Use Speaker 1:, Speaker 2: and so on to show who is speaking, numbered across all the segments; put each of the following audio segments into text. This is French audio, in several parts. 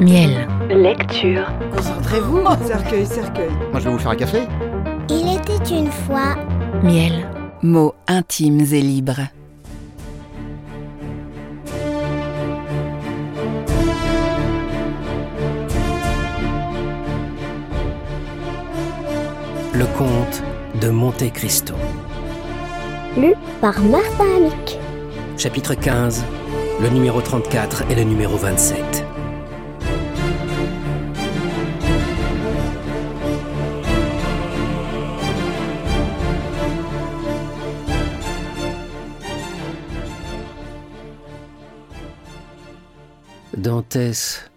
Speaker 1: Miel.
Speaker 2: Lecture.
Speaker 3: Concentrez-vous. Cercueil, cercueil.
Speaker 4: Moi, je vais vous faire un café.
Speaker 5: Il était une fois.
Speaker 1: Miel.
Speaker 6: Mots intimes et libres.
Speaker 7: Le comte de Monte Cristo.
Speaker 5: Lu par Martin Amic.
Speaker 7: Chapitre 15. Le numéro 34 et le numéro 27. Dantès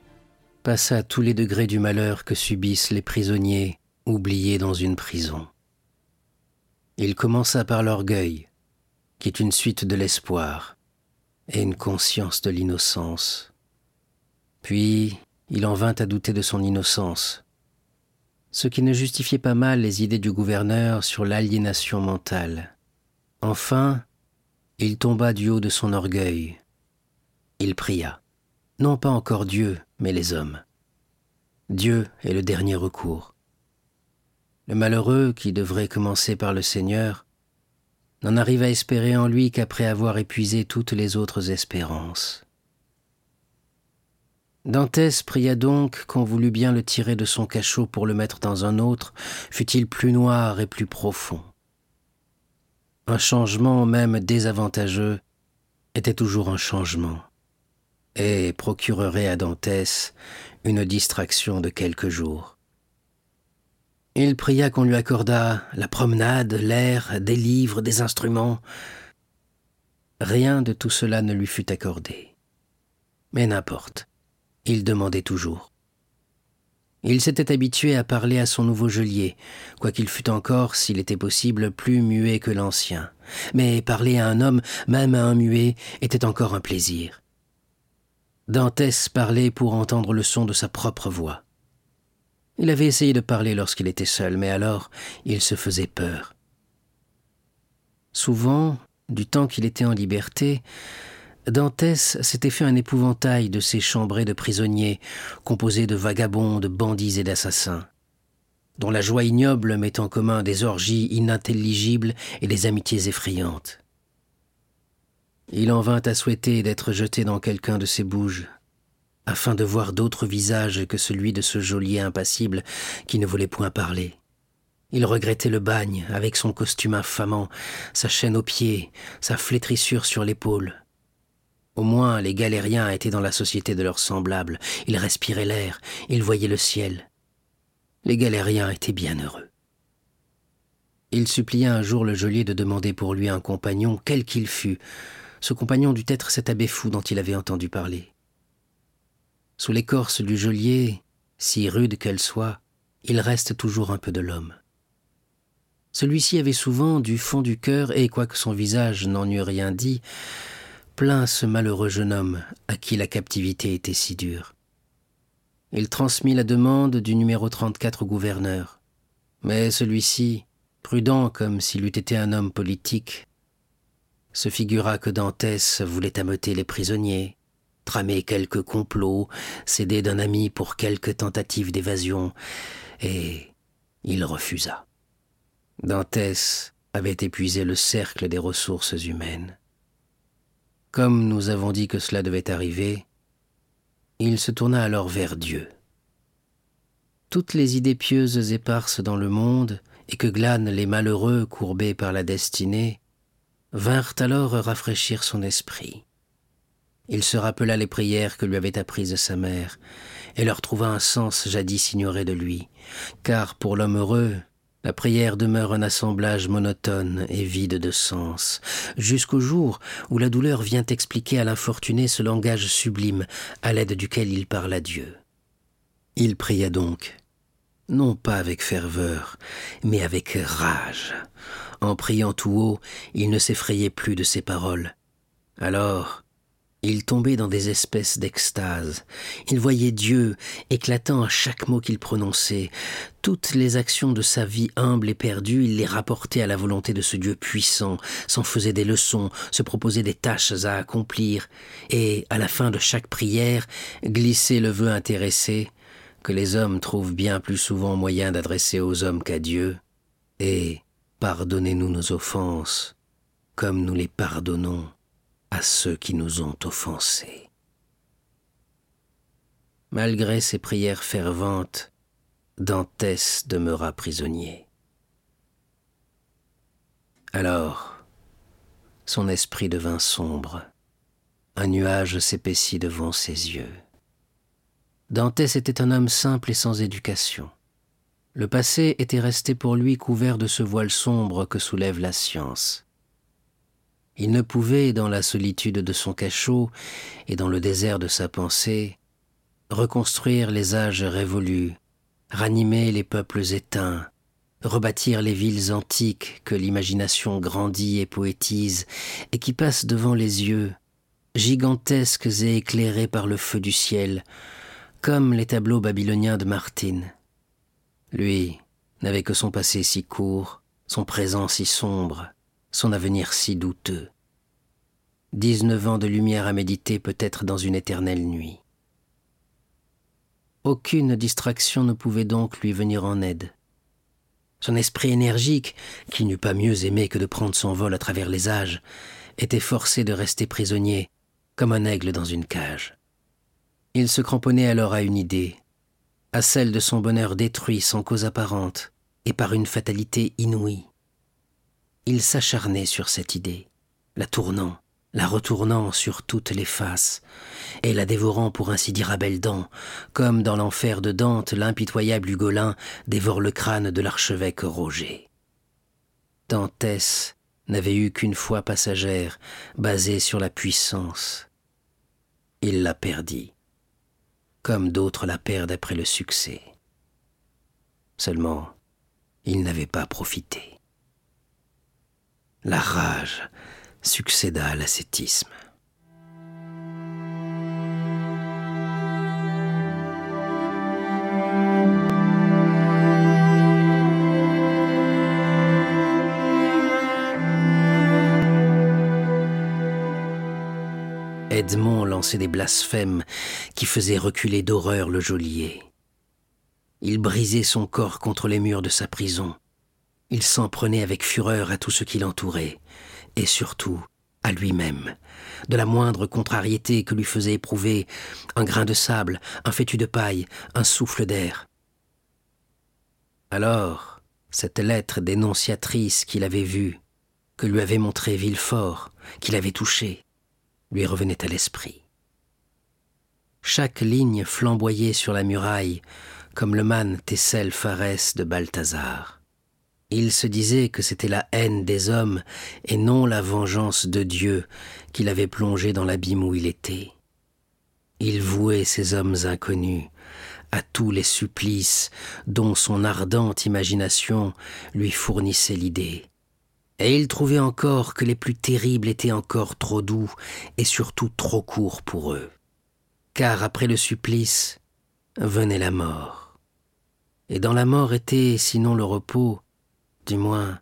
Speaker 7: passa tous les degrés du malheur que subissent les prisonniers oubliés dans une prison. Il commença par l'orgueil, qui est une suite de l'espoir et une conscience de l'innocence. Puis il en vint à douter de son innocence, ce qui ne justifiait pas mal les idées du gouverneur sur l'aliénation mentale. Enfin, il tomba du haut de son orgueil. Il pria non pas encore Dieu, mais les hommes. Dieu est le dernier recours. Le malheureux, qui devrait commencer par le Seigneur, n'en arrive à espérer en lui qu'après avoir épuisé toutes les autres espérances. Dantès pria donc qu'on voulût bien le tirer de son cachot pour le mettre dans un autre, fût-il plus noir et plus profond. Un changement même désavantageux était toujours un changement et procurerait à Dantès une distraction de quelques jours. Il pria qu'on lui accordât la promenade, l'air, des livres, des instruments. Rien de tout cela ne lui fut accordé. Mais n'importe, il demandait toujours. Il s'était habitué à parler à son nouveau geôlier, quoiqu'il fût encore, s'il était possible, plus muet que l'ancien. Mais parler à un homme, même à un muet, était encore un plaisir. Dantès parlait pour entendre le son de sa propre voix. Il avait essayé de parler lorsqu'il était seul, mais alors il se faisait peur. Souvent, du temps qu'il était en liberté, Dantès s'était fait un épouvantail de ces chambrées de prisonniers, composés de vagabonds, de bandits et d'assassins, dont la joie ignoble met en commun des orgies inintelligibles et des amitiés effrayantes. Il en vint à souhaiter d'être jeté dans quelqu'un de ces bouges, afin de voir d'autres visages que celui de ce geôlier impassible qui ne voulait point parler. Il regrettait le bagne, avec son costume infamant, sa chaîne aux pieds, sa flétrissure sur l'épaule. Au moins les galériens étaient dans la société de leurs semblables, ils respiraient l'air, ils voyaient le ciel. Les galériens étaient bien heureux. Il supplia un jour le geôlier de demander pour lui un compagnon, quel qu'il fût, ce compagnon dut être cet abbé fou dont il avait entendu parler. Sous l'écorce du geôlier, si rude qu'elle soit, il reste toujours un peu de l'homme. Celui-ci avait souvent, du fond du cœur, et quoique son visage n'en eût rien dit, plaint ce malheureux jeune homme à qui la captivité était si dure. Il transmit la demande du numéro 34 au gouverneur. Mais celui-ci, prudent comme s'il eût été un homme politique, se figura que Dantès voulait ameuter les prisonniers, tramer quelques complots, s'aider d'un ami pour quelque tentative d'évasion, et il refusa. Dantès avait épuisé le cercle des ressources humaines. Comme nous avons dit que cela devait arriver, il se tourna alors vers Dieu. Toutes les idées pieuses éparses dans le monde, et que glanent les malheureux courbés par la destinée, vinrent alors rafraîchir son esprit. Il se rappela les prières que lui avait apprises sa mère, et leur trouva un sens jadis ignoré de lui, car pour l'homme heureux, la prière demeure un assemblage monotone et vide de sens, jusqu'au jour où la douleur vient expliquer à l'infortuné ce langage sublime à l'aide duquel il parle à Dieu. Il pria donc, non pas avec ferveur, mais avec rage, en priant tout haut, il ne s'effrayait plus de ses paroles. Alors, Il tombait dans des espèces d'extase. Il voyait Dieu éclatant à chaque mot qu'il prononçait. Toutes les actions de sa vie humble et perdue, il les rapportait à la volonté de ce Dieu puissant, s'en faisait des leçons, se proposait des tâches à accomplir, et, à la fin de chaque prière, glissait le vœu intéressé, que les hommes trouvent bien plus souvent moyen d'adresser aux hommes qu'à Dieu, et pardonnez-nous nos offenses, comme nous les pardonnons à ceux qui nous ont offensés. Malgré ses prières ferventes, Dantès demeura prisonnier. Alors, son esprit devint sombre, un nuage s'épaissit devant ses yeux. Dantès était un homme simple et sans éducation. Le passé était resté pour lui couvert de ce voile sombre que soulève la science. Il ne pouvait, dans la solitude de son cachot et dans le désert de sa pensée, reconstruire les âges révolus, ranimer les peuples éteints, rebâtir les villes antiques que l'imagination grandit et poétise et qui passent devant les yeux, gigantesques et éclairées par le feu du ciel, comme les tableaux babyloniens de Martine. Lui n'avait que son passé si court, son présent si sombre, son avenir si douteux. Dix-neuf ans de lumière à méditer peut-être dans une éternelle nuit. Aucune distraction ne pouvait donc lui venir en aide. Son esprit énergique, qui n'eût pas mieux aimé que de prendre son vol à travers les âges, était forcé de rester prisonnier, comme un aigle dans une cage. Il se cramponnait alors à une idée, à celle de son bonheur détruit sans cause apparente et par une fatalité inouïe il s'acharnait sur cette idée, la tournant, la retournant sur toutes les faces, et la dévorant pour ainsi dire à belles dents, comme dans l'enfer de Dante l'impitoyable Hugolin dévore le crâne de l'archevêque Roger. Dantès n'avait eu qu'une foi passagère, basée sur la puissance. Il la perdit, comme d'autres la perdent après le succès. Seulement, il n'avait pas profité la rage succéda à l'ascétisme. Edmond lançait des blasphèmes qui faisaient reculer d'horreur le geôlier. Il brisait son corps contre les murs de sa prison. Il s'en prenait avec fureur à tout ce qui l'entourait, et surtout à lui-même, de la moindre contrariété que lui faisait éprouver un grain de sable, un fétu de paille, un souffle d'air. Alors, cette lettre dénonciatrice qu'il avait vue, que lui avait montrée Villefort, qu'il avait touchée, lui revenait à l'esprit. Chaque ligne flamboyait sur la muraille, comme le man Tessel Pharès de Balthazar. Il se disait que c'était la haine des hommes et non la vengeance de Dieu qui l'avait plongé dans l'abîme où il était. Il vouait ces hommes inconnus à tous les supplices dont son ardente imagination lui fournissait l'idée. Et il trouvait encore que les plus terribles étaient encore trop doux et surtout trop courts pour eux. Car après le supplice venait la mort. Et dans la mort était, sinon le repos, du moins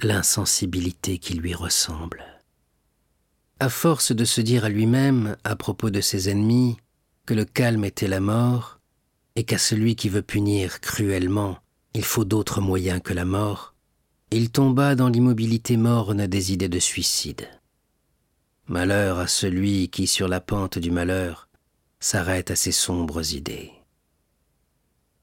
Speaker 7: l'insensibilité qui lui ressemble. À force de se dire à lui-même, à propos de ses ennemis, que le calme était la mort, et qu'à celui qui veut punir cruellement, il faut d'autres moyens que la mort, il tomba dans l'immobilité morne des idées de suicide. Malheur à celui qui, sur la pente du malheur, s'arrête à ses sombres idées.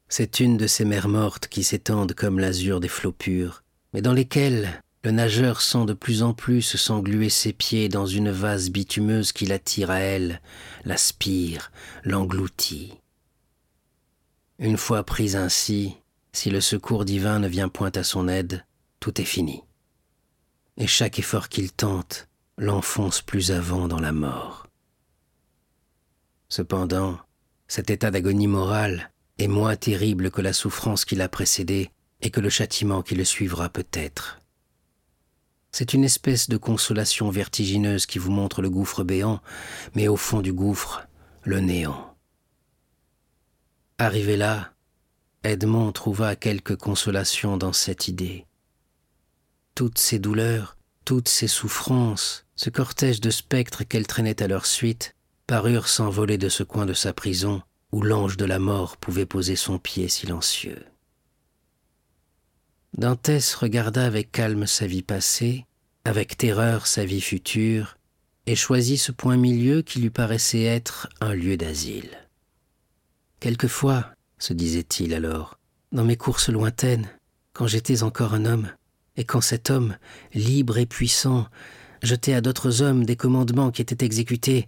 Speaker 7: C'est une de ces mers mortes qui s'étendent comme l'azur des flots purs, mais dans lesquelles le nageur sent de plus en plus s'engluer ses pieds dans une vase bitumeuse qui l'attire à elle, l'aspire, l'engloutit. Une fois pris ainsi, si le secours divin ne vient point à son aide, tout est fini. Et chaque effort qu'il tente l'enfonce plus avant dans la mort. Cependant, cet état d'agonie morale est moins terrible que la souffrance qui l'a précédé et que le châtiment qui le suivra peut-être. C'est une espèce de consolation vertigineuse qui vous montre le gouffre béant, mais au fond du gouffre, le néant. Arrivé là, Edmond trouva quelque consolation dans cette idée. Toutes ces douleurs, toutes ces souffrances, ce cortège de spectres qu'elle traînait à leur suite, parurent s'envoler de ce coin de sa prison où l'ange de la mort pouvait poser son pied silencieux. Dantès regarda avec calme sa vie passée, avec terreur sa vie future, et choisit ce point milieu qui lui paraissait être un lieu d'asile. Quelquefois, se disait-il alors, dans mes courses lointaines, quand j'étais encore un homme, et quand cet homme, libre et puissant, jetait à d'autres hommes des commandements qui étaient exécutés,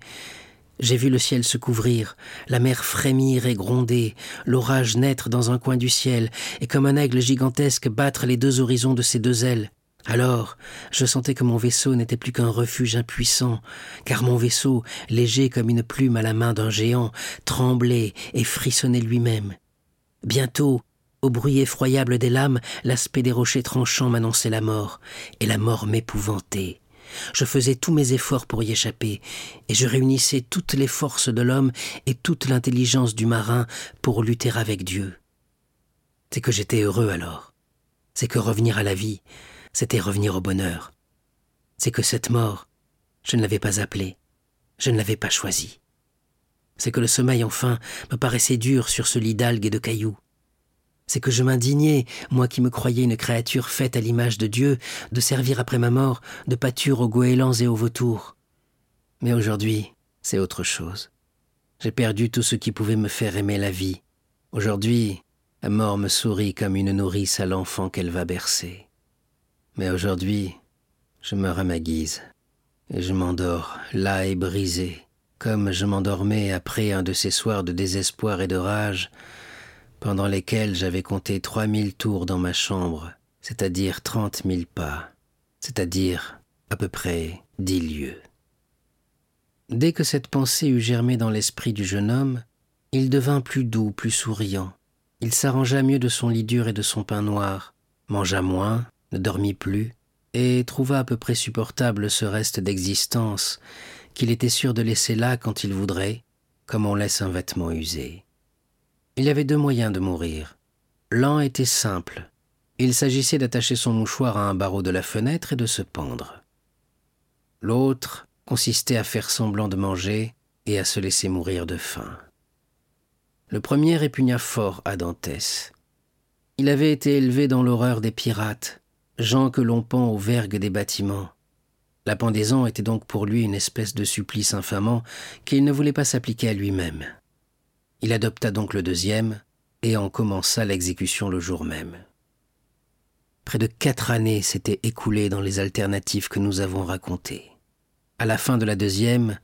Speaker 7: j'ai vu le ciel se couvrir, la mer frémir et gronder, l'orage naître dans un coin du ciel, et comme un aigle gigantesque battre les deux horizons de ses deux ailes. Alors, je sentais que mon vaisseau n'était plus qu'un refuge impuissant, car mon vaisseau, léger comme une plume à la main d'un géant, tremblait et frissonnait lui-même. Bientôt, au bruit effroyable des lames, l'aspect des rochers tranchants m'annonçait la mort, et la mort m'épouvantait. Je faisais tous mes efforts pour y échapper, et je réunissais toutes les forces de l'homme et toute l'intelligence du marin pour lutter avec Dieu. C'est que j'étais heureux alors. C'est que revenir à la vie, c'était revenir au bonheur. C'est que cette mort, je ne l'avais pas appelée, je ne l'avais pas choisie. C'est que le sommeil, enfin, me paraissait dur sur ce lit d'algues et de cailloux c'est que je m'indignais, moi qui me croyais une créature faite à l'image de Dieu, de servir après ma mort de pâture aux goélands et aux vautours. Mais aujourd'hui, c'est autre chose. J'ai perdu tout ce qui pouvait me faire aimer la vie. Aujourd'hui, la mort me sourit comme une nourrice à l'enfant qu'elle va bercer. Mais aujourd'hui, je meurs à ma guise, et je m'endors, là et brisé, comme je m'endormais après un de ces soirs de désespoir et de rage, pendant lesquels j'avais compté trois mille tours dans ma chambre, c'est-à-dire trente mille pas, c'est-à-dire à peu près dix lieues. Dès que cette pensée eut germé dans l'esprit du jeune homme, il devint plus doux, plus souriant. Il s'arrangea mieux de son lit dur et de son pain noir, mangea moins, ne dormit plus, et trouva à peu près supportable ce reste d'existence qu'il était sûr de laisser là quand il voudrait, comme on laisse un vêtement usé. Il y avait deux moyens de mourir. L'un était simple. Il s'agissait d'attacher son mouchoir à un barreau de la fenêtre et de se pendre. L'autre consistait à faire semblant de manger et à se laisser mourir de faim. Le premier répugna fort à Dantès. Il avait été élevé dans l'horreur des pirates, gens que l'on pend aux vergues des bâtiments. La pendaison était donc pour lui une espèce de supplice infamant qu'il ne voulait pas s'appliquer à lui-même. Il adopta donc le deuxième et en commença l'exécution le jour même. Près de quatre années s'étaient écoulées dans les alternatives que nous avons racontées. À la fin de la deuxième,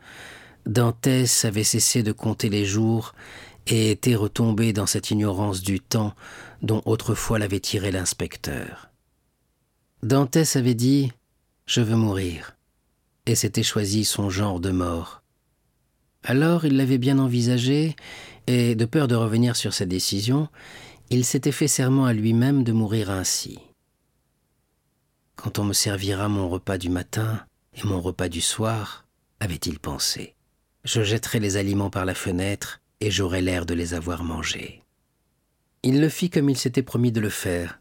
Speaker 7: Dantès avait cessé de compter les jours et était retombé dans cette ignorance du temps dont autrefois l'avait tiré l'inspecteur. Dantès avait dit Je veux mourir, et s'était choisi son genre de mort. Alors il l'avait bien envisagé et de peur de revenir sur sa décision, il s'était fait serment à lui-même de mourir ainsi. Quand on me servira mon repas du matin et mon repas du soir, avait-il pensé, je jetterai les aliments par la fenêtre et j'aurai l'air de les avoir mangés. Il le fit comme il s'était promis de le faire.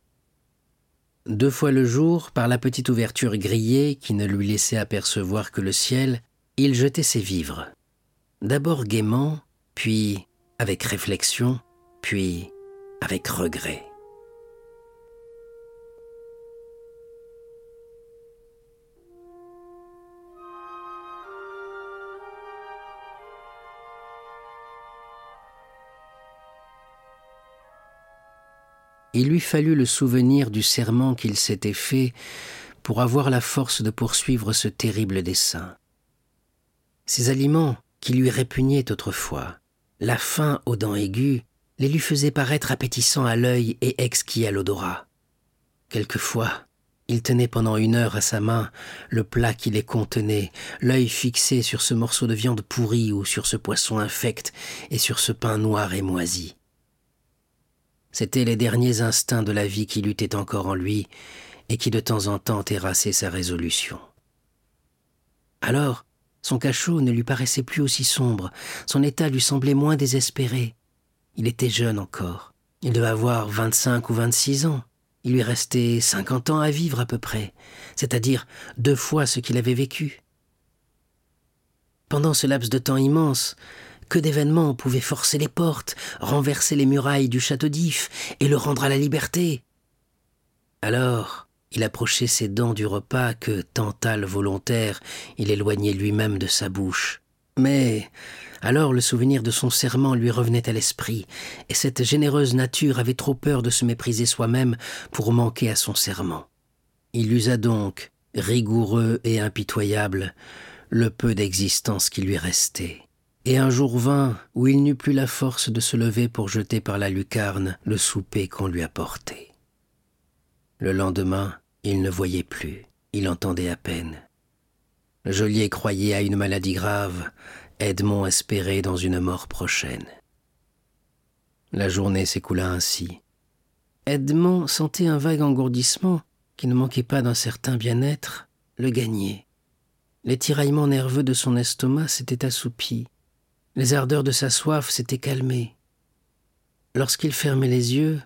Speaker 7: Deux fois le jour, par la petite ouverture grillée qui ne lui laissait apercevoir que le ciel, il jetait ses vivres. D'abord gaiement, puis avec réflexion, puis avec regret. Il lui fallut le souvenir du serment qu'il s'était fait pour avoir la force de poursuivre ce terrible dessein. Ces aliments qui lui répugnaient autrefois, la faim aux dents aiguës les lui faisait paraître appétissants à l'œil et exquis à l'odorat. Quelquefois, il tenait pendant une heure à sa main le plat qui les contenait, l'œil fixé sur ce morceau de viande pourrie ou sur ce poisson infect et sur ce pain noir et moisi. C'étaient les derniers instincts de la vie qui luttaient encore en lui, et qui de temps en temps terrassait sa résolution. Alors, son cachot ne lui paraissait plus aussi sombre, son état lui semblait moins désespéré. Il était jeune encore. Il devait avoir vingt-cinq ou vingt-six ans. Il lui restait cinquante ans à vivre à peu près, c'est-à-dire deux fois ce qu'il avait vécu. Pendant ce laps de temps immense, que d'événements pouvaient forcer les portes, renverser les murailles du château d'If et le rendre à la liberté? Alors, il approchait ses dents du repas que, tantale volontaire, il éloignait lui-même de sa bouche. Mais alors le souvenir de son serment lui revenait à l'esprit, et cette généreuse nature avait trop peur de se mépriser soi-même pour manquer à son serment. Il usa donc, rigoureux et impitoyable, le peu d'existence qui lui restait. Et un jour vint où il n'eut plus la force de se lever pour jeter par la lucarne le souper qu'on lui apportait. Le lendemain, il ne voyait plus, il entendait à peine. Le geôlier croyait à une maladie grave, Edmond espérait dans une mort prochaine. La journée s'écoula ainsi. Edmond sentait un vague engourdissement, qui ne manquait pas d'un certain bien-être, le gagner. Les tiraillements nerveux de son estomac s'étaient assoupis. Les ardeurs de sa soif s'étaient calmées. Lorsqu'il fermait les yeux,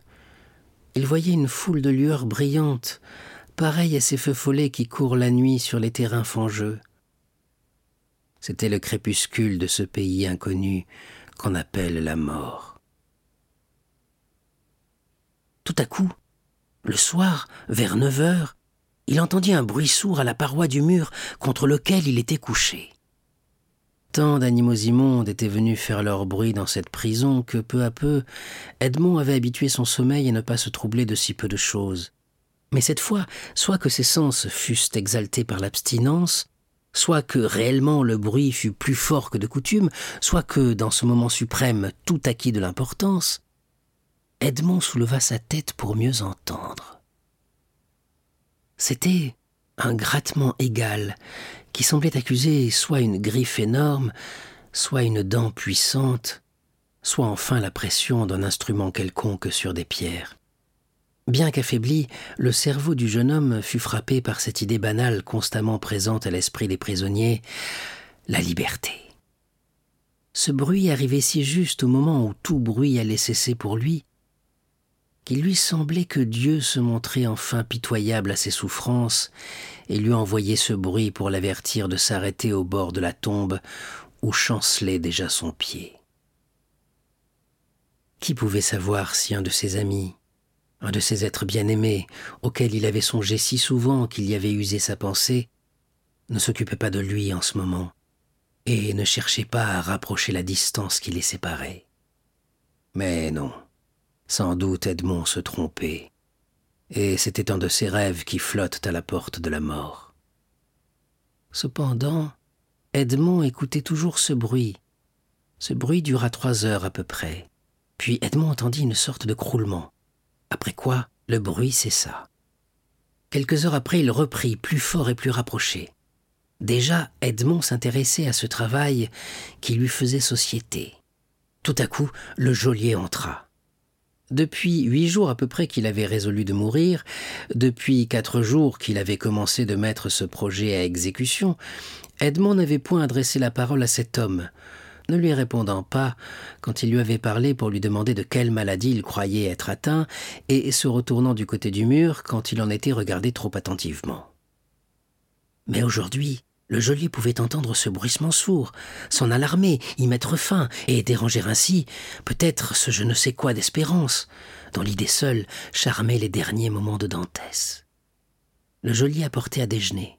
Speaker 7: il voyait une foule de lueurs brillantes, pareilles à ces feux follets qui courent la nuit sur les terrains fangeux. C'était le crépuscule de ce pays inconnu qu'on appelle la mort. Tout à coup, le soir, vers neuf heures, il entendit un bruit sourd à la paroi du mur contre lequel il était couché. Tant d'animaux immondes étaient venus faire leur bruit dans cette prison que peu à peu, Edmond avait habitué son sommeil à ne pas se troubler de si peu de choses. Mais cette fois, soit que ses sens fussent exaltés par l'abstinence, soit que réellement le bruit fût plus fort que de coutume, soit que, dans ce moment suprême, tout acquit de l'importance, Edmond souleva sa tête pour mieux entendre. C'était un grattement égal qui semblait accuser soit une griffe énorme, soit une dent puissante, soit enfin la pression d'un instrument quelconque sur des pierres. Bien qu'affaibli, le cerveau du jeune homme fut frappé par cette idée banale constamment présente à l'esprit des prisonniers, la liberté. Ce bruit arrivait si juste au moment où tout bruit allait cesser pour lui, qu'il lui semblait que Dieu se montrait enfin pitoyable à ses souffrances et lui envoyait ce bruit pour l'avertir de s'arrêter au bord de la tombe où chancelait déjà son pied. Qui pouvait savoir si un de ses amis, un de ces êtres bien-aimés, auxquels il avait songé si souvent qu'il y avait usé sa pensée, ne s'occupait pas de lui en ce moment, et ne cherchait pas à rapprocher la distance qui les séparait. Mais non, sans doute Edmond se trompait, et c'était un de ses rêves qui flottent à la porte de la mort. Cependant, Edmond écoutait toujours ce bruit. Ce bruit dura trois heures à peu près. Puis Edmond entendit une sorte de croulement après quoi le bruit cessa. Quelques heures après, il reprit, plus fort et plus rapproché. Déjà, Edmond s'intéressait à ce travail qui lui faisait société. Tout à coup, le geôlier entra. Depuis huit jours à peu près qu'il avait résolu de mourir, depuis quatre jours qu'il avait commencé de mettre ce projet à exécution, Edmond n'avait point adressé la parole à cet homme, ne lui répondant pas quand il lui avait parlé pour lui demander de quelle maladie il croyait être atteint, et se retournant du côté du mur quand il en était regardé trop attentivement. Mais aujourd'hui, le geôlier pouvait entendre ce bruissement sourd, s'en alarmer, y mettre fin, et déranger ainsi, peut-être ce je ne sais quoi d'espérance, dont l'idée seule charmait les derniers moments de Dantès. Le geôlier apportait à déjeuner.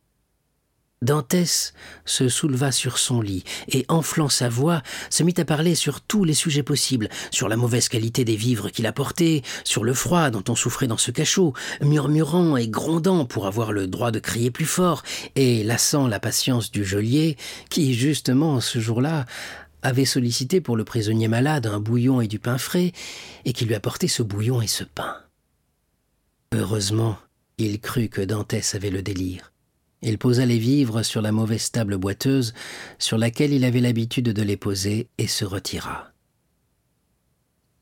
Speaker 7: Dantès se souleva sur son lit et, enflant sa voix, se mit à parler sur tous les sujets possibles, sur la mauvaise qualité des vivres qu'il apportait, sur le froid dont on souffrait dans ce cachot, murmurant et grondant pour avoir le droit de crier plus fort, et lassant la patience du geôlier, qui, justement, ce jour-là, avait sollicité pour le prisonnier malade un bouillon et du pain frais, et qui lui apportait ce bouillon et ce pain. Heureusement, il crut que Dantès avait le délire. Il posa les vivres sur la mauvaise table boiteuse sur laquelle il avait l'habitude de les poser et se retira.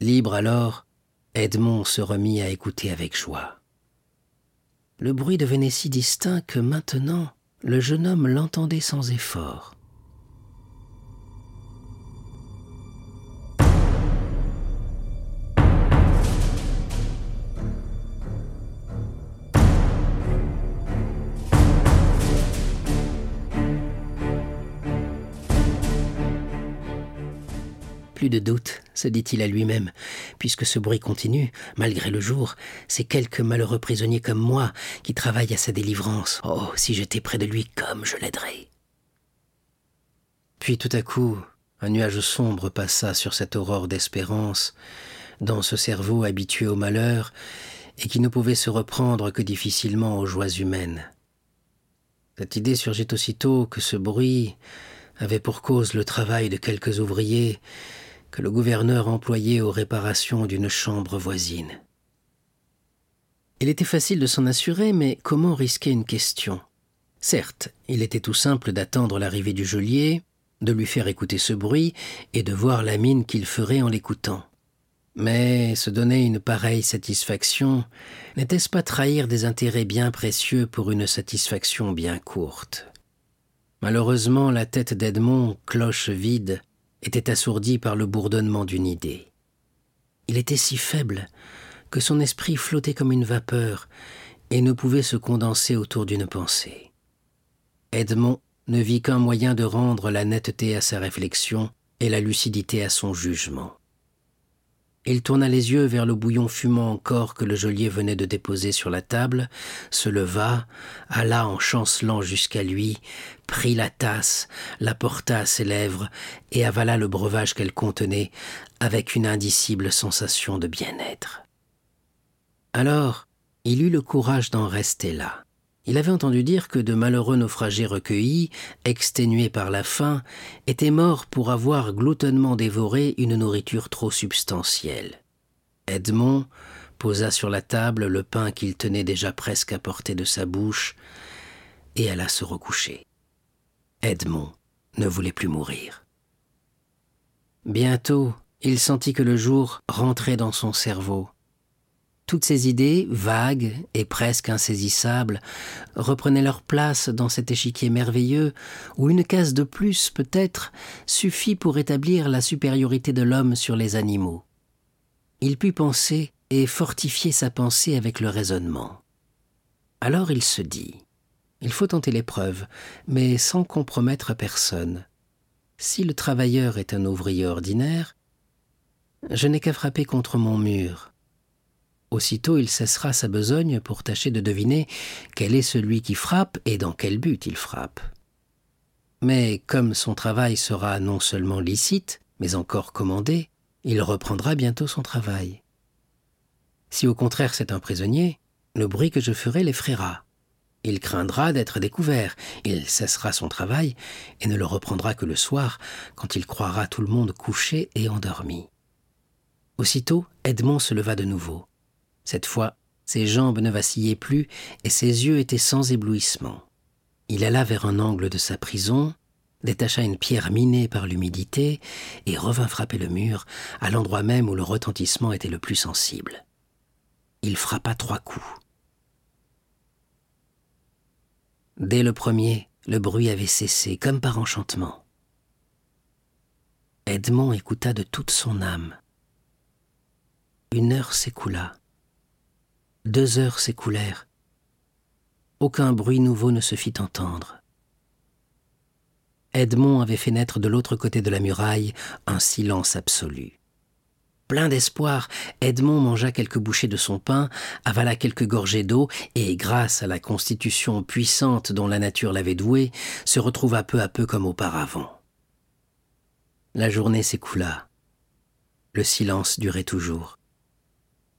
Speaker 7: Libre alors, Edmond se remit à écouter avec joie. le bruit devenait si distinct que maintenant le jeune homme l'entendait sans effort. Plus de doute, se dit-il à lui-même, puisque ce bruit continue, malgré le jour, c'est quelques malheureux prisonniers comme moi qui travaillent à sa délivrance. Oh, si j'étais près de lui, comme je l'aiderais. Puis tout à coup, un nuage sombre passa sur cette aurore d'espérance, dans ce cerveau habitué au malheur, et qui ne pouvait se reprendre que difficilement aux joies humaines. Cette idée surgit aussitôt que ce bruit avait pour cause le travail de quelques ouvriers le gouverneur employait aux réparations d'une chambre voisine. Il était facile de s'en assurer, mais comment risquer une question? Certes, il était tout simple d'attendre l'arrivée du geôlier, de lui faire écouter ce bruit et de voir la mine qu'il ferait en l'écoutant. Mais se donner une pareille satisfaction, n'était-ce pas trahir des intérêts bien précieux pour une satisfaction bien courte? Malheureusement, la tête d'Edmond, cloche vide, était assourdi par le bourdonnement d'une idée. Il était si faible que son esprit flottait comme une vapeur et ne pouvait se condenser autour d'une pensée. Edmond ne vit qu'un moyen de rendre la netteté à sa réflexion et la lucidité à son jugement. Il tourna les yeux vers le bouillon fumant encore que le geôlier venait de déposer sur la table, se leva, alla en chancelant jusqu'à lui, prit la tasse, la porta à ses lèvres et avala le breuvage qu'elle contenait avec une indicible sensation de bien-être. Alors, il eut le courage d'en rester là. Il avait entendu dire que de malheureux naufragés recueillis, exténués par la faim, étaient morts pour avoir gloutonnement dévoré une nourriture trop substantielle. Edmond posa sur la table le pain qu'il tenait déjà presque à portée de sa bouche et alla se recoucher. Edmond ne voulait plus mourir. Bientôt, il sentit que le jour rentrait dans son cerveau toutes ces idées, vagues et presque insaisissables, reprenaient leur place dans cet échiquier merveilleux où une case de plus, peut-être, suffit pour établir la supériorité de l'homme sur les animaux. Il put penser et fortifier sa pensée avec le raisonnement. Alors il se dit Il faut tenter l'épreuve, mais sans compromettre personne. Si le travailleur est un ouvrier ordinaire, je n'ai qu'à frapper contre mon mur Aussitôt il cessera sa besogne pour tâcher de deviner quel est celui qui frappe et dans quel but il frappe. Mais comme son travail sera non seulement licite, mais encore commandé, il reprendra bientôt son travail. Si au contraire c'est un prisonnier, le bruit que je ferai l'effraiera. Il craindra d'être découvert, il cessera son travail et ne le reprendra que le soir, quand il croira tout le monde couché et endormi. Aussitôt, Edmond se leva de nouveau. Cette fois, ses jambes ne vacillaient plus et ses yeux étaient sans éblouissement. Il alla vers un angle de sa prison, détacha une pierre minée par l'humidité et revint frapper le mur à l'endroit même où le retentissement était le plus sensible. Il frappa trois coups. Dès le premier, le bruit avait cessé, comme par enchantement. Edmond écouta de toute son âme. Une heure s'écoula. Deux heures s'écoulèrent. Aucun bruit nouveau ne se fit entendre. Edmond avait fait naître de l'autre côté de la muraille un silence absolu. Plein d'espoir, Edmond mangea quelques bouchées de son pain, avala quelques gorgées d'eau et, grâce à la constitution puissante dont la nature l'avait doué, se retrouva peu à peu comme auparavant. La journée s'écoula. Le silence durait toujours.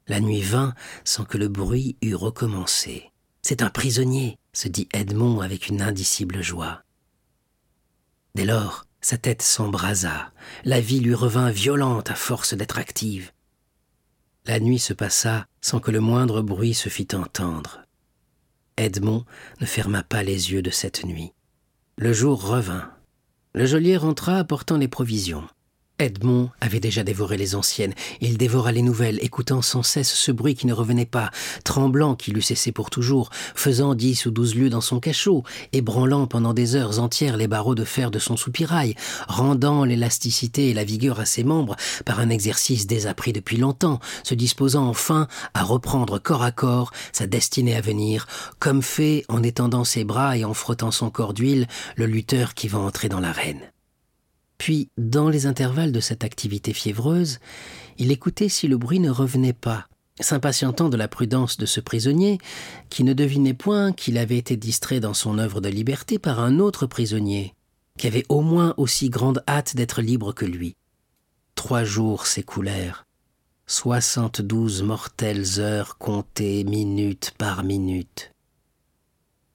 Speaker 7: La nuit vint sans que le bruit eût recommencé. C'est un prisonnier, se dit Edmond avec une indicible joie. Dès lors, sa tête s'embrasa, la vie lui revint violente à force d'être active. La nuit se passa sans que le moindre bruit se fît entendre. Edmond ne ferma pas les yeux de cette nuit. Le jour revint. Le geôlier rentra apportant les provisions. Edmond avait déjà dévoré les anciennes. Il dévora les nouvelles, écoutant sans cesse ce bruit qui ne revenait pas, tremblant qu'il eût cessé pour toujours, faisant dix ou douze lieues dans son cachot, ébranlant pendant des heures entières les barreaux de fer de son soupirail, rendant l'élasticité et la vigueur à ses membres par un exercice désappris depuis longtemps, se disposant enfin à reprendre corps à corps sa destinée à venir, comme fait en étendant ses bras et en frottant son corps d'huile le lutteur qui va entrer dans l'arène. Puis, dans les intervalles de cette activité fiévreuse, il écoutait si le bruit ne revenait pas, s'impatientant de la prudence de ce prisonnier, qui ne devinait point qu'il avait été distrait dans son œuvre de liberté par un autre prisonnier, qui avait au moins aussi grande hâte d'être libre que lui. Trois jours s'écoulèrent, soixante-douze mortelles heures comptées minute par minute.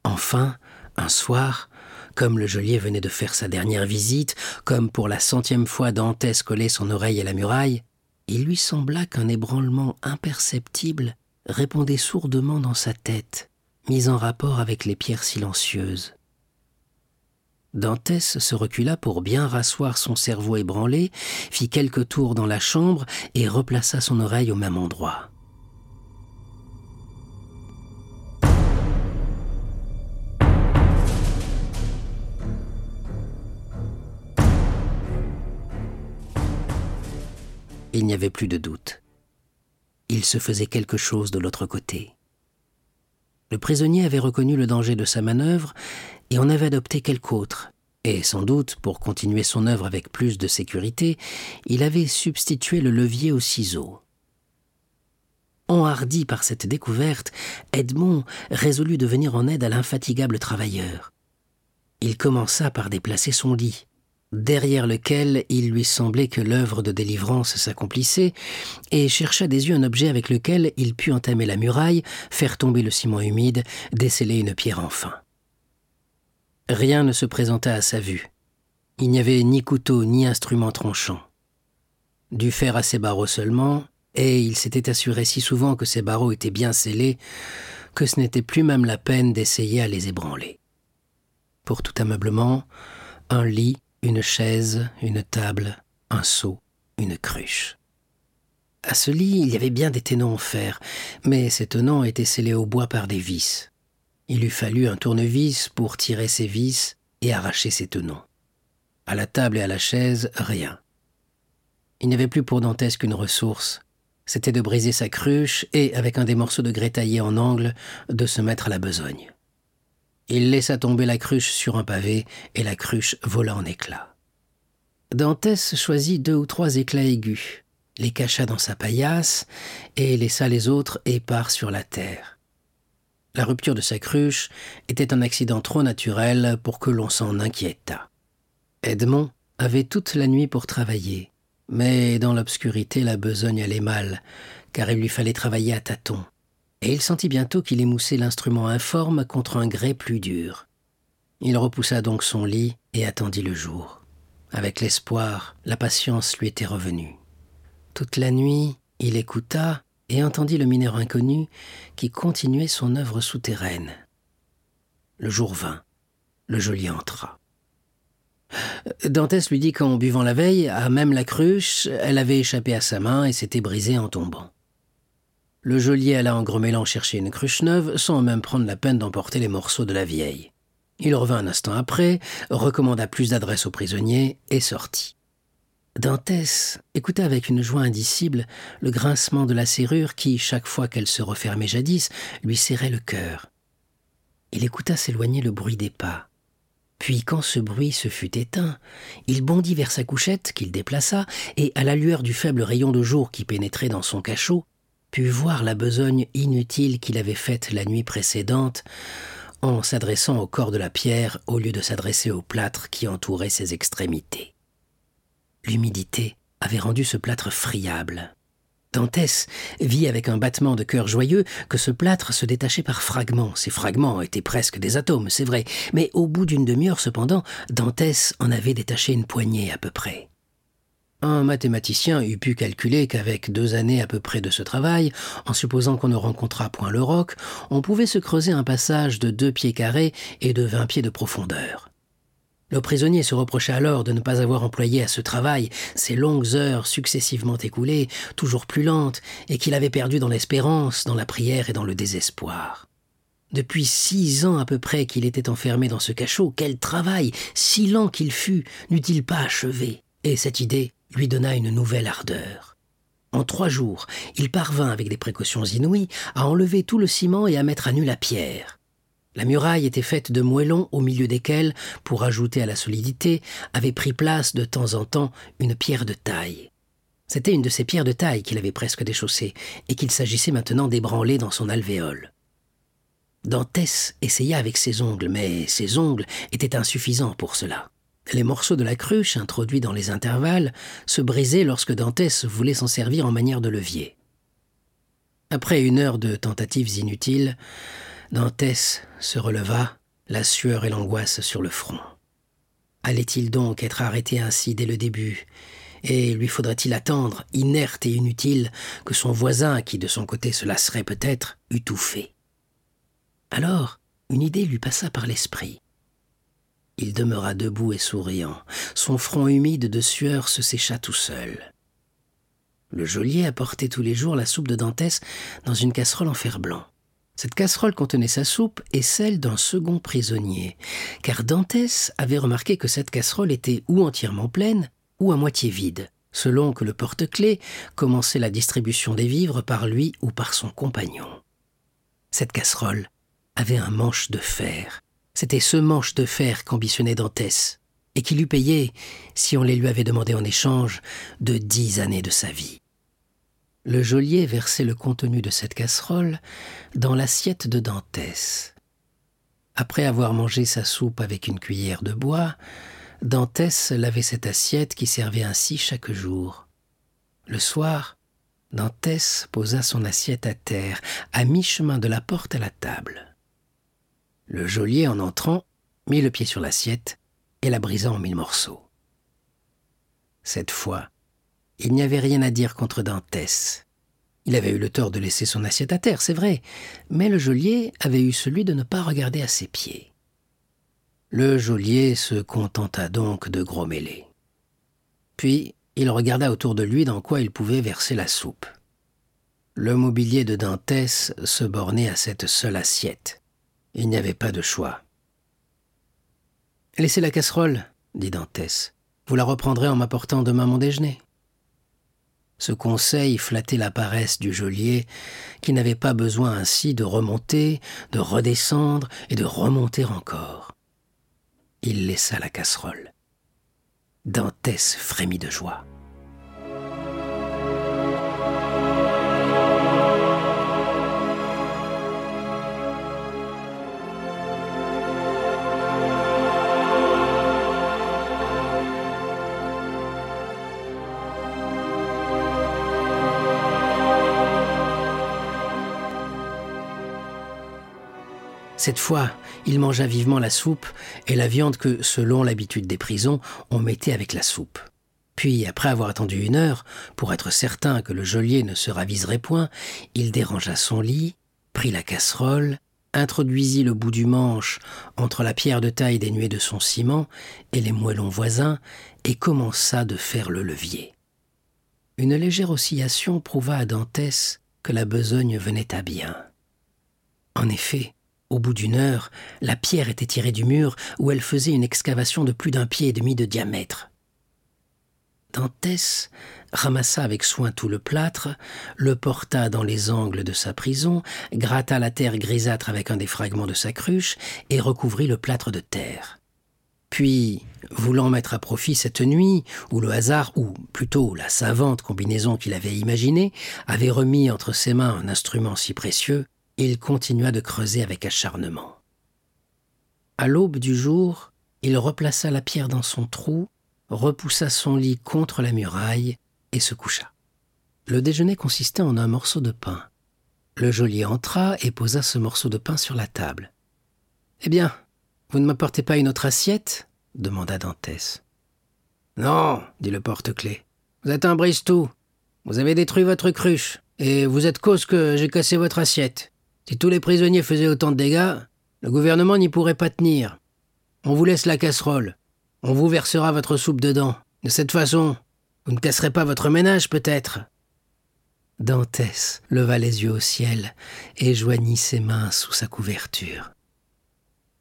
Speaker 7: Enfin, un soir, comme le geôlier venait de faire sa dernière visite, comme pour la centième fois Dantès collait son oreille à la muraille, il lui sembla qu'un ébranlement imperceptible répondait sourdement dans sa tête, mis en rapport avec les pierres silencieuses. Dantès se recula pour bien rasseoir son cerveau ébranlé, fit quelques tours dans la chambre et replaça son oreille au même endroit. Il n'y avait plus de doute. Il se faisait quelque chose de l'autre côté. Le prisonnier avait reconnu le danger de sa manœuvre et en avait adopté quelque autre. Et sans doute, pour continuer son œuvre avec plus de sécurité, il avait substitué le levier au ciseau. Enhardi par cette découverte, Edmond résolut de venir en aide à l'infatigable travailleur. Il commença par déplacer son lit, derrière lequel il lui semblait que l'œuvre de délivrance s'accomplissait, et chercha des yeux un objet avec lequel il put entamer la muraille, faire tomber le ciment humide, déceler une pierre enfin. Rien ne se présenta à sa vue. Il n'y avait ni couteau ni instrument tranchant. Du fer à ses barreaux seulement, et il s'était assuré si souvent que ses barreaux étaient bien scellés que ce n'était plus même la peine d'essayer à les ébranler. Pour tout ameublement, un lit, une chaise, une table, un seau, une cruche. À ce lit, il y avait bien des tenons en fer, mais ces tenons étaient scellés au bois par des vis. Il eût fallu un tournevis pour tirer ces vis et arracher ces tenons. À la table et à la chaise, rien. Il n'y avait plus pour Dantès qu'une ressource, c'était de briser sa cruche et, avec un des morceaux de grès taillés en angle, de se mettre à la besogne. Il laissa tomber la cruche sur un pavé et la cruche vola en éclats. Dantès choisit deux ou trois éclats aigus, les cacha dans sa paillasse et laissa les autres épars sur la terre. La rupture de sa cruche était un accident trop naturel pour que l'on s'en inquiétât. Edmond avait toute la nuit pour travailler, mais dans l'obscurité la besogne allait mal, car il lui fallait travailler à tâtons et il sentit bientôt qu'il émoussait l'instrument informe contre un grès plus dur. Il repoussa donc son lit et attendit le jour. Avec l'espoir, la patience lui était revenue. Toute la nuit, il écouta et entendit le mineur inconnu qui continuait son œuvre souterraine. Le jour vint. Le geôlier entra. Dantès lui dit qu'en buvant la veille, à même la cruche, elle avait échappé à sa main et s'était brisée en tombant. Le geôlier alla en grommelant chercher une cruche neuve sans même prendre la peine d'emporter les morceaux de la vieille. Il revint un instant après, recommanda plus d'adresse au prisonnier et sortit. Dantès écouta avec une joie indicible le grincement de la serrure qui, chaque fois qu'elle se refermait jadis, lui serrait le cœur. Il écouta s'éloigner le bruit des pas. Puis, quand ce bruit se fut éteint, il bondit vers sa couchette qu'il déplaça, et, à la lueur du faible rayon de jour qui pénétrait dans son cachot, put voir la besogne inutile qu'il avait faite la nuit précédente en s'adressant au corps de la pierre au lieu de s'adresser au plâtre qui entourait ses extrémités. L'humidité avait rendu ce plâtre friable. Dantès vit avec un battement de cœur joyeux que ce plâtre se détachait par fragments. Ces fragments étaient presque des atomes, c'est vrai, mais au bout d'une demi-heure cependant, Dantès en avait détaché une poignée à peu près. Un mathématicien eût pu calculer qu'avec deux années à peu près de ce travail, en supposant qu'on ne rencontrât point le roc, on pouvait se creuser un passage de deux pieds carrés et de vingt pieds de profondeur. Le prisonnier se reprocha alors de ne pas avoir employé à ce travail ces longues heures successivement écoulées, toujours plus lentes, et qu'il avait perdu dans l'espérance, dans la prière et dans le désespoir. Depuis six ans à peu près qu'il était enfermé dans ce cachot, quel travail, si lent qu'il fût, n'eût-il pas achevé? Et cette idée lui donna une nouvelle ardeur. En trois jours, il parvint, avec des précautions inouïes, à enlever tout le ciment et à mettre à nu la pierre. La muraille était faite de moellons au milieu desquels, pour ajouter à la solidité, avait pris place de temps en temps une pierre de taille. C'était une de ces pierres de taille qu'il avait presque déchaussée et qu'il s'agissait maintenant d'ébranler dans son alvéole. Dantès essaya avec ses ongles, mais ses ongles étaient insuffisants pour cela. Les morceaux de la cruche, introduits dans les intervalles, se brisaient lorsque Dantès voulait s'en servir en manière de levier. Après une heure de tentatives inutiles, Dantès se releva, la sueur et l'angoisse sur le front. Allait-il donc être arrêté ainsi dès le début? Et lui faudrait-il attendre, inerte et inutile, que son voisin, qui de son côté se lasserait peut-être, eût tout fait? Alors, une idée lui passa par l'esprit. Il demeura debout et souriant. Son front humide de sueur se sécha tout seul. Le geôlier apportait tous les jours la soupe de Dantès dans une casserole en fer blanc. Cette casserole contenait sa soupe et celle d'un second prisonnier, car Dantès avait remarqué que cette casserole était ou entièrement pleine ou à moitié vide, selon que le porte-clés commençait la distribution des vivres par lui ou par son compagnon. Cette casserole avait un manche de fer. C'était ce manche de fer qu'ambitionnait Dantès, et qui lui payait, si on les lui avait demandé en échange, de dix années de sa vie. Le geôlier versait le contenu de cette casserole dans l'assiette de Dantès. Après avoir mangé sa soupe avec une cuillère de bois, Dantès lavait cette assiette qui servait ainsi chaque jour. Le soir, Dantès posa son assiette à terre, à mi-chemin de la porte à la table. Le geôlier, en entrant, mit le pied sur l'assiette et la brisa en mille morceaux. Cette fois, il n'y avait rien à dire contre Dantès. Il avait eu le tort de laisser son assiette à terre, c'est vrai, mais le geôlier avait eu celui de ne pas regarder à ses pieds. Le geôlier se contenta donc de grommeler. Puis il regarda autour de lui dans quoi il pouvait verser la soupe. Le mobilier de Dantès se bornait à cette seule assiette. Il n'y avait pas de choix. Laissez la casserole, dit Dantès. Vous la reprendrez en m'apportant demain mon déjeuner. Ce conseil flattait la paresse du geôlier, qui n'avait pas besoin ainsi de remonter, de redescendre et de remonter encore. Il laissa la casserole. Dantès frémit de joie. Cette fois, il mangea vivement la soupe et la viande que, selon l'habitude des prisons, on mettait avec la soupe. Puis, après avoir attendu une heure, pour être certain que le geôlier ne se raviserait point, il dérangea son lit, prit la casserole, introduisit le bout du manche entre la pierre de taille dénuée de son ciment et les moellons voisins, et commença de faire le levier. Une légère oscillation prouva à Dantès que la besogne venait à bien. En effet, au bout d'une heure, la pierre était tirée du mur où elle faisait une excavation de plus d'un pied et demi de diamètre. Dantès ramassa avec soin tout le plâtre, le porta dans les angles de sa prison, gratta la terre grisâtre avec un des fragments de sa cruche et recouvrit le plâtre de terre. Puis, voulant mettre à profit cette nuit, où le hasard, ou plutôt la savante combinaison qu'il avait imaginée, avait remis entre ses mains un instrument si précieux, il continua de creuser avec acharnement. À l'aube du jour, il replaça la pierre dans son trou, repoussa son lit contre la muraille et se coucha. Le déjeuner consistait en un morceau de pain. Le geôlier entra et posa ce morceau de pain sur la table. Eh bien, vous ne m'apportez pas une autre assiette? demanda Dantès. Non, dit le porte-clés. Vous êtes un brise-tout. Vous avez détruit votre cruche, et vous êtes cause que j'ai cassé votre assiette. Si tous les prisonniers faisaient autant de dégâts, le gouvernement n'y pourrait pas tenir. On vous laisse la casserole. On vous versera votre soupe dedans. De cette façon, vous ne casserez pas votre ménage, peut-être. Dantès leva les yeux au ciel et joignit ses mains sous sa couverture.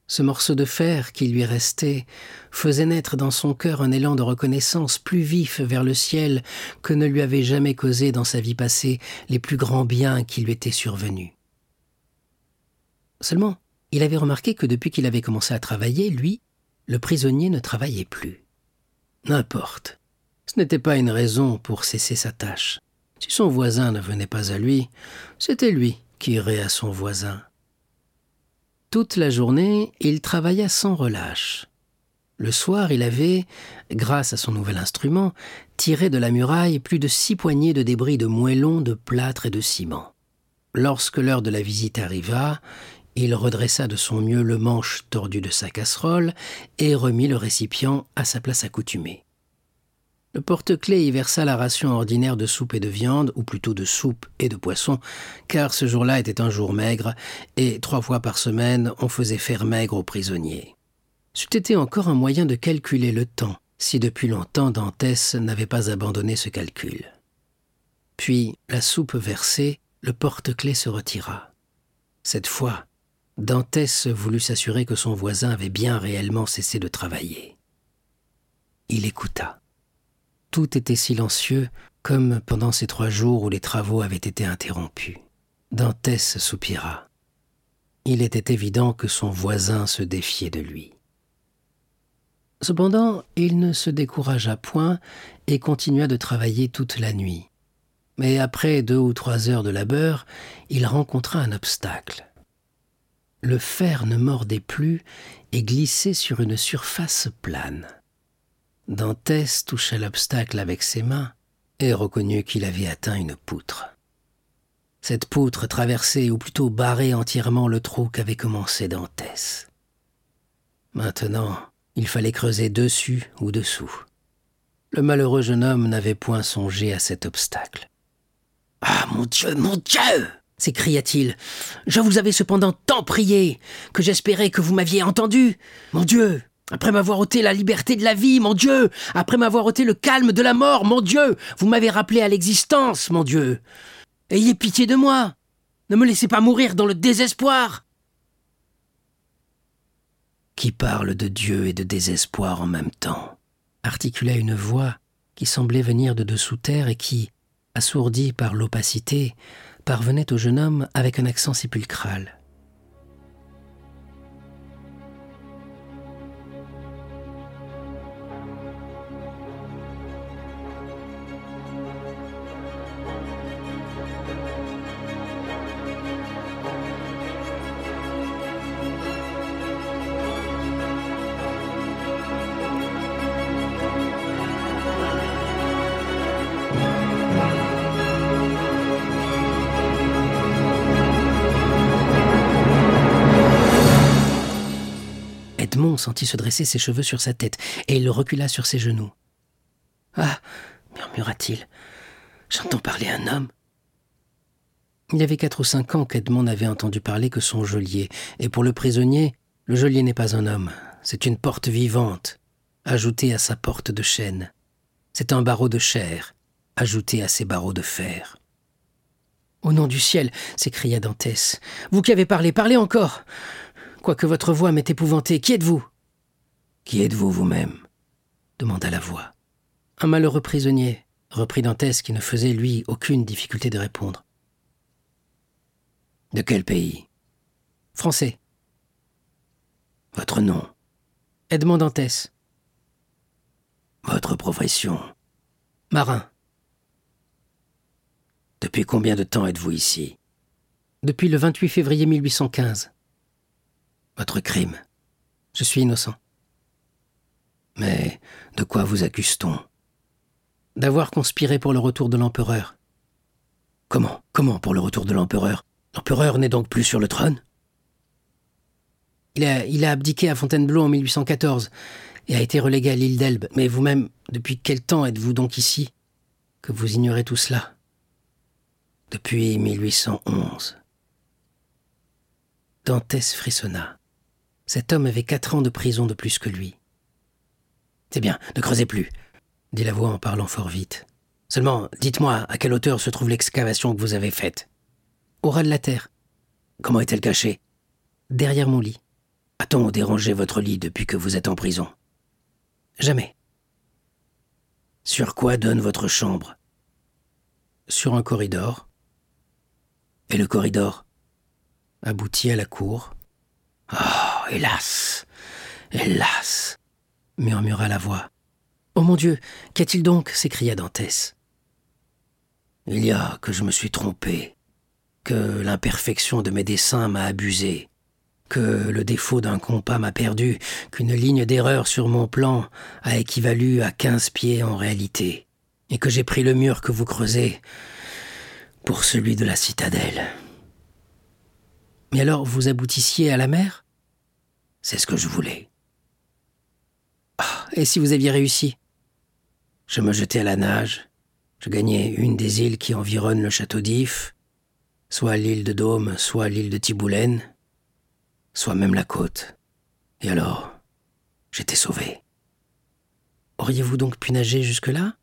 Speaker 7: Ce morceau de fer qui lui restait faisait naître dans son cœur un élan de reconnaissance plus vif vers le ciel que ne lui avaient jamais causé dans sa vie passée les plus grands biens qui lui étaient survenus. Seulement, il avait remarqué que depuis qu'il avait commencé à travailler, lui, le prisonnier ne travaillait plus. N'importe. Ce n'était pas une raison pour cesser sa tâche. Si son voisin ne venait pas à lui, c'était lui qui irait à son voisin. Toute la journée, il travailla sans relâche. Le soir, il avait, grâce à son nouvel instrument, tiré de la muraille plus de six poignées de débris de moellons, de plâtre et de ciment. Lorsque l'heure de la visite arriva, il redressa de son mieux le manche tordu de sa casserole et remit le récipient à sa place accoutumée. Le porte-clés y versa la ration ordinaire de soupe et de viande, ou plutôt de soupe et de poisson, car ce jour-là était un jour maigre, et trois fois par semaine on faisait faire maigre aux prisonniers. C'eût été encore un moyen de calculer le temps, si depuis longtemps Dantès n'avait pas abandonné ce calcul. Puis, la soupe versée, le porte-clés se retira. Cette fois, Dantès voulut s'assurer que son voisin avait bien réellement cessé de travailler. Il écouta. Tout était silencieux, comme pendant ces trois jours où les travaux avaient été interrompus. Dantès soupira. Il était évident que son voisin se défiait de lui. Cependant, il ne se découragea point et continua de travailler toute la nuit. Mais après deux ou trois heures de labeur, il rencontra un obstacle. Le fer ne mordait plus et glissait sur une surface plane. Dantès toucha l'obstacle avec ses mains et reconnut qu'il avait atteint une poutre. Cette poutre traversait, ou plutôt barrait entièrement le trou qu'avait commencé Dantès. Maintenant, il fallait creuser dessus ou dessous. Le malheureux jeune homme n'avait point songé à cet obstacle. Ah, mon Dieu, mon Dieu s'écria-t-il. Je vous avais cependant tant prié que j'espérais que vous m'aviez entendu. Mon Dieu, après m'avoir ôté la liberté de la vie, mon Dieu, après m'avoir ôté le calme de la mort, mon Dieu, vous m'avez rappelé à l'existence, mon Dieu. Ayez pitié de moi. Ne me laissez pas mourir dans le désespoir. Qui parle de Dieu et de désespoir en même temps articula une voix qui semblait venir de dessous terre et qui, assourdie par l'opacité, parvenait au jeune homme avec un accent sépulcral. Se dresser ses cheveux sur sa tête, et il recula sur ses genoux. Ah murmura-t-il, j'entends parler un homme. Il y avait quatre ou cinq ans qu'Edmond n'avait entendu parler que son geôlier, et pour le prisonnier, le geôlier n'est pas un homme, c'est une porte vivante, ajoutée à sa porte de chêne. C'est un barreau de chair, ajouté à ses barreaux de fer. Au nom du ciel, s'écria Dantès, vous qui avez parlé, parlez encore quoique votre voix m'ait épouvanté. Qui êtes-vous? Qui êtes-vous vous-même demanda la voix. Un malheureux prisonnier, reprit Dantès qui ne faisait, lui, aucune difficulté de répondre. De quel pays Français. Votre nom Edmond Dantès. Votre profession Marin. Depuis combien de temps êtes-vous ici Depuis le 28 février 1815. Votre crime. Je suis innocent. Mais de quoi vous accuse-t-on? D'avoir conspiré pour le retour de l'empereur. Comment? Comment pour le retour de l'empereur? L'empereur n'est donc plus sur le trône? Il a, abdiqué à Fontainebleau en 1814 et a été relégué à l'île d'Elbe. Mais vous-même, depuis quel temps êtes-vous donc ici Que vous ignorez tout cela? Depuis 1811. Dantès frissonna. Cet homme avait quatre ans de prison de plus que lui.
Speaker 8: C'est bien, ne creusez plus, dit la voix en parlant fort vite. Seulement, dites-moi à quelle hauteur se trouve l'excavation que vous avez faite?
Speaker 7: Au ras de la terre.
Speaker 8: Comment est-elle cachée?
Speaker 7: Derrière mon lit.
Speaker 8: A-t-on dérangé votre lit depuis que vous êtes en prison?
Speaker 7: Jamais.
Speaker 8: Sur quoi donne votre chambre?
Speaker 7: Sur un corridor.
Speaker 8: Et le corridor
Speaker 7: Aboutit à la cour.
Speaker 8: Oh, hélas Hélas
Speaker 7: murmura la voix. Oh mon Dieu, qu'a-t-il donc? s'écria Dantès.
Speaker 8: Il y a que je me suis trompé, que l'imperfection de mes dessins m'a abusé, que le défaut d'un compas m'a perdu, qu'une ligne d'erreur sur mon plan a équivalu à quinze pieds en réalité, et que j'ai pris le mur que vous creusez pour celui de la citadelle.
Speaker 7: Mais alors vous aboutissiez à la mer?
Speaker 8: C'est ce que je voulais.
Speaker 7: Et si vous aviez réussi
Speaker 8: Je me jetais à la nage, je gagnais une des îles qui environnent le château d'If, soit l'île de Dôme, soit l'île de Tiboulène, soit même la côte. Et alors, j'étais sauvé.
Speaker 7: Auriez-vous donc pu nager jusque-là?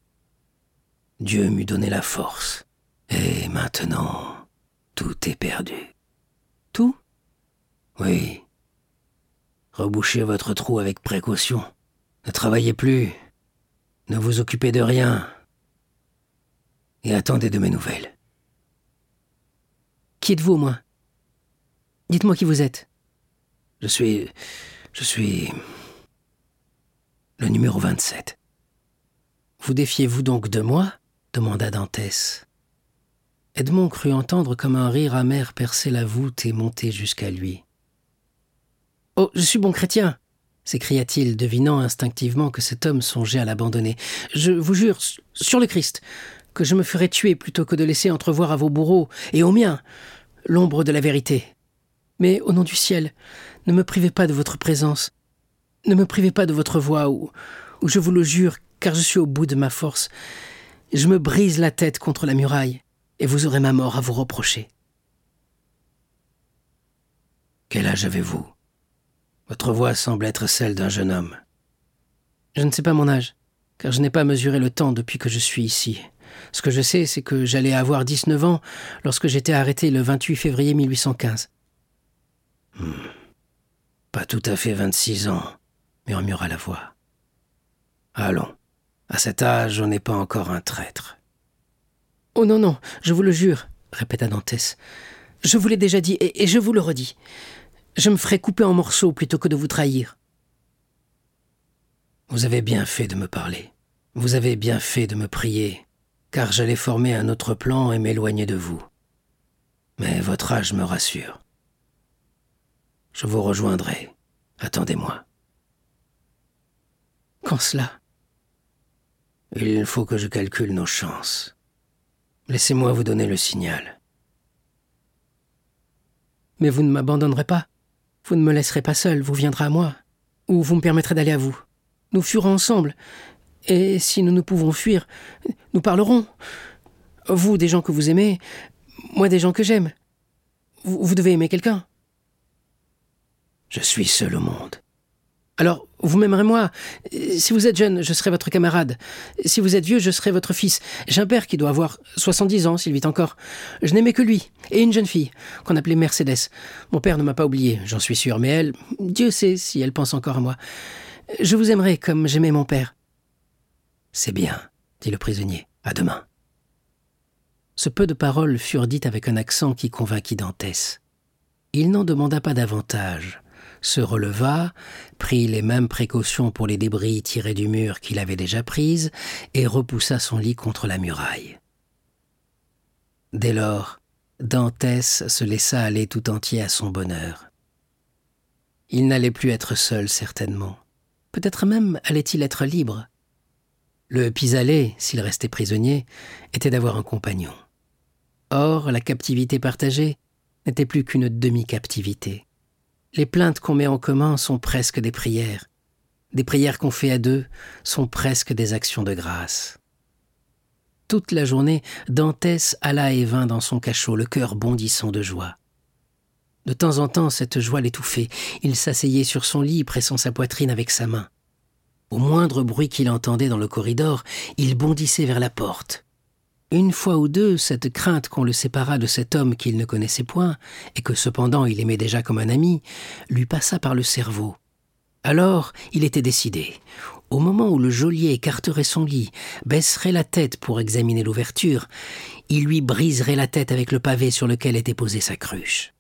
Speaker 8: Dieu m'eût donné la force. Et maintenant, tout est perdu.
Speaker 7: Tout?
Speaker 8: Oui. Rebouchez votre trou avec précaution. Ne travaillez plus. Ne vous occupez de rien. Et attendez de mes nouvelles.
Speaker 7: Qui êtes-vous au moins? Dites-moi qui vous êtes.
Speaker 8: Je suis. Je suis. Le numéro 27.
Speaker 7: Vous défiez-vous donc de moi? demanda Dantès. Edmond crut entendre comme un rire amer percer la voûte et monter jusqu'à lui. Oh, je suis bon chrétien s'écria-t-il, devinant instinctivement que cet homme songeait à l'abandonner. Je vous jure, sur le Christ, que je me ferais tuer plutôt que de laisser entrevoir à vos bourreaux et aux miens l'ombre de la vérité. Mais au nom du ciel, ne me privez pas de votre présence. Ne me privez pas de votre voix, ou, ou je vous le jure, car je suis au bout de ma force. Je me brise la tête contre la muraille, et vous aurez ma mort à vous reprocher.
Speaker 8: Quel âge avez-vous? Votre voix semble être celle d'un jeune homme.
Speaker 7: Je ne sais pas mon âge, car je n'ai pas mesuré le temps depuis que je suis ici. Ce que je sais, c'est que j'allais avoir 19 ans lorsque j'étais arrêté le 28 février 1815.
Speaker 8: Hmm. Pas tout à fait 26 ans, murmura la voix. Allons, à cet âge, on n'est pas encore un traître.
Speaker 7: Oh non, non, je vous le jure, répéta Dantès. Je vous l'ai déjà dit, et, et je vous le redis. Je me ferai couper en morceaux plutôt que de vous trahir.
Speaker 8: Vous avez bien fait de me parler. Vous avez bien fait de me prier, car j'allais former un autre plan et m'éloigner de vous. Mais votre âge me rassure. Je vous rejoindrai. Attendez-moi.
Speaker 7: Quand cela?
Speaker 8: Il faut que je calcule nos chances. Laissez-moi vous donner le signal.
Speaker 7: Mais vous ne m'abandonnerez pas? Vous ne me laisserez pas seul, vous viendrez à moi. Ou vous me permettrez d'aller à vous. Nous fuirons ensemble. Et si nous ne pouvons fuir, nous parlerons. Vous, des gens que vous aimez, moi, des gens que j'aime. Vous, vous devez aimer quelqu'un.
Speaker 8: Je suis seul au monde.
Speaker 7: Alors, vous m'aimerez moi. Si vous êtes jeune, je serai votre camarade. Si vous êtes vieux, je serai votre fils. J'ai un père qui doit avoir 70 ans, s'il vit encore. Je n'aimais que lui, et une jeune fille, qu'on appelait Mercedes. Mon père ne m'a pas oublié, j'en suis sûr, mais elle, Dieu sait si elle pense encore à moi. Je vous aimerai comme j'aimais mon père.
Speaker 8: C'est bien, dit le prisonnier. À demain.
Speaker 7: Ce peu de paroles furent dites avec un accent qui convainquit Dantès. Il n'en demanda pas davantage se releva, prit les mêmes précautions pour les débris tirés du mur qu'il avait déjà prises, et repoussa son lit contre la muraille. Dès lors, Dantès se laissa aller tout entier à son bonheur. Il n'allait plus être seul, certainement. Peut-être même allait-il être libre. Le pis-aller, s'il restait prisonnier, était d'avoir un compagnon. Or, la captivité partagée n'était plus qu'une demi-captivité. Les plaintes qu'on met en commun sont presque des prières. Des prières qu'on fait à deux sont presque des actions de grâce. Toute la journée, Dantès alla et vint dans son cachot, le cœur bondissant de joie. De temps en temps, cette joie l'étouffait. Il s'asseyait sur son lit, pressant sa poitrine avec sa main. Au moindre bruit qu'il entendait dans le corridor, il bondissait vers la porte. Une fois ou deux, cette crainte qu'on le séparât de cet homme qu'il ne connaissait point, et que cependant il aimait déjà comme un ami, lui passa par le cerveau. Alors il était décidé. Au moment où le geôlier écarterait son lit, baisserait la tête pour examiner l'ouverture, il lui briserait la tête avec le pavé sur lequel était posée sa cruche.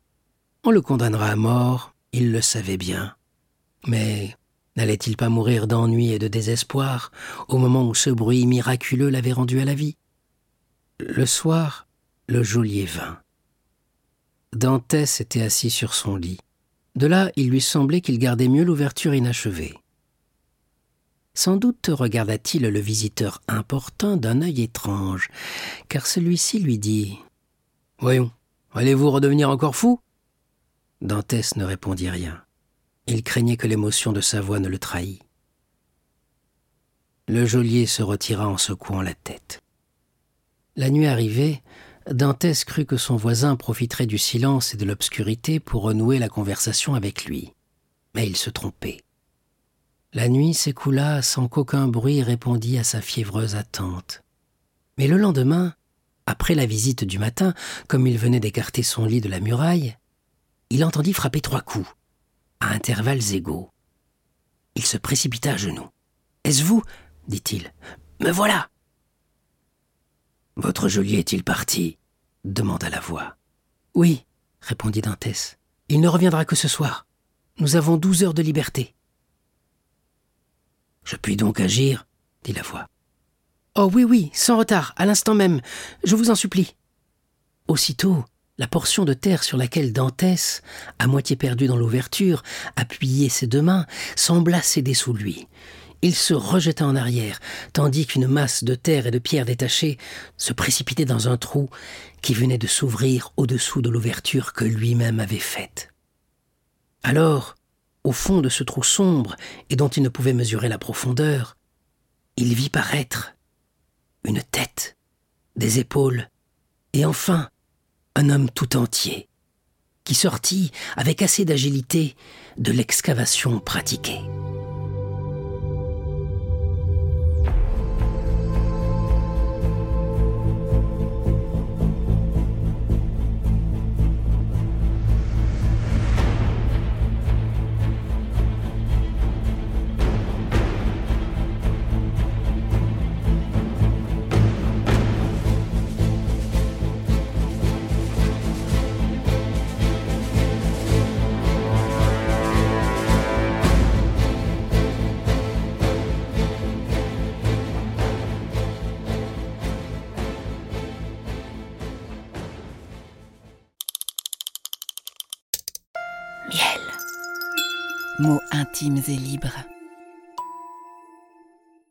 Speaker 7: On le condamnera à mort, il le savait bien. Mais n'allait-il pas mourir d'ennui et de désespoir au moment où ce bruit miraculeux l'avait rendu à la vie? Le soir, le geôlier vint. Dantès était assis sur son lit. De là, il lui semblait qu'il gardait mieux l'ouverture inachevée. Sans doute regarda-t-il le visiteur important d'un œil étrange, car celui-ci lui dit Voyons, allez-vous redevenir encore fou? Dantès ne répondit rien. Il craignait que l'émotion de sa voix ne le trahît. Le geôlier se retira en secouant la tête. La nuit arrivée, Dantès crut que son voisin profiterait du silence et de l'obscurité pour renouer la conversation avec lui. Mais il se trompait. La nuit s'écoula sans qu'aucun bruit répondît à sa fiévreuse attente. Mais le lendemain, après la visite du matin, comme il venait d'écarter son lit de la muraille, il entendit frapper trois coups, à intervalles égaux. Il se précipita à genoux. Est-ce vous? dit-il. Me voilà Votre geôlier est-il parti? demanda la voix. Oui, répondit Dantès. Il ne reviendra que ce soir. Nous avons douze heures de liberté. Je puis donc agir? dit la voix. Oh oui, oui, sans retard, à l'instant même. Je vous en supplie. Aussitôt, la portion de terre sur laquelle Dantès, à moitié perdu dans l'ouverture, appuyait ses deux mains, sembla céder sous lui. Il se rejeta en arrière, tandis qu'une masse de terre et de pierres détachées se précipitait dans un trou qui venait de s'ouvrir au-dessous de l'ouverture que lui-même avait faite. Alors, au fond de ce trou sombre et dont il ne pouvait mesurer la profondeur, il vit paraître une tête, des épaules, et enfin un homme tout entier, qui sortit avec assez d'agilité de l'excavation pratiquée.
Speaker 6: Intimes et libres.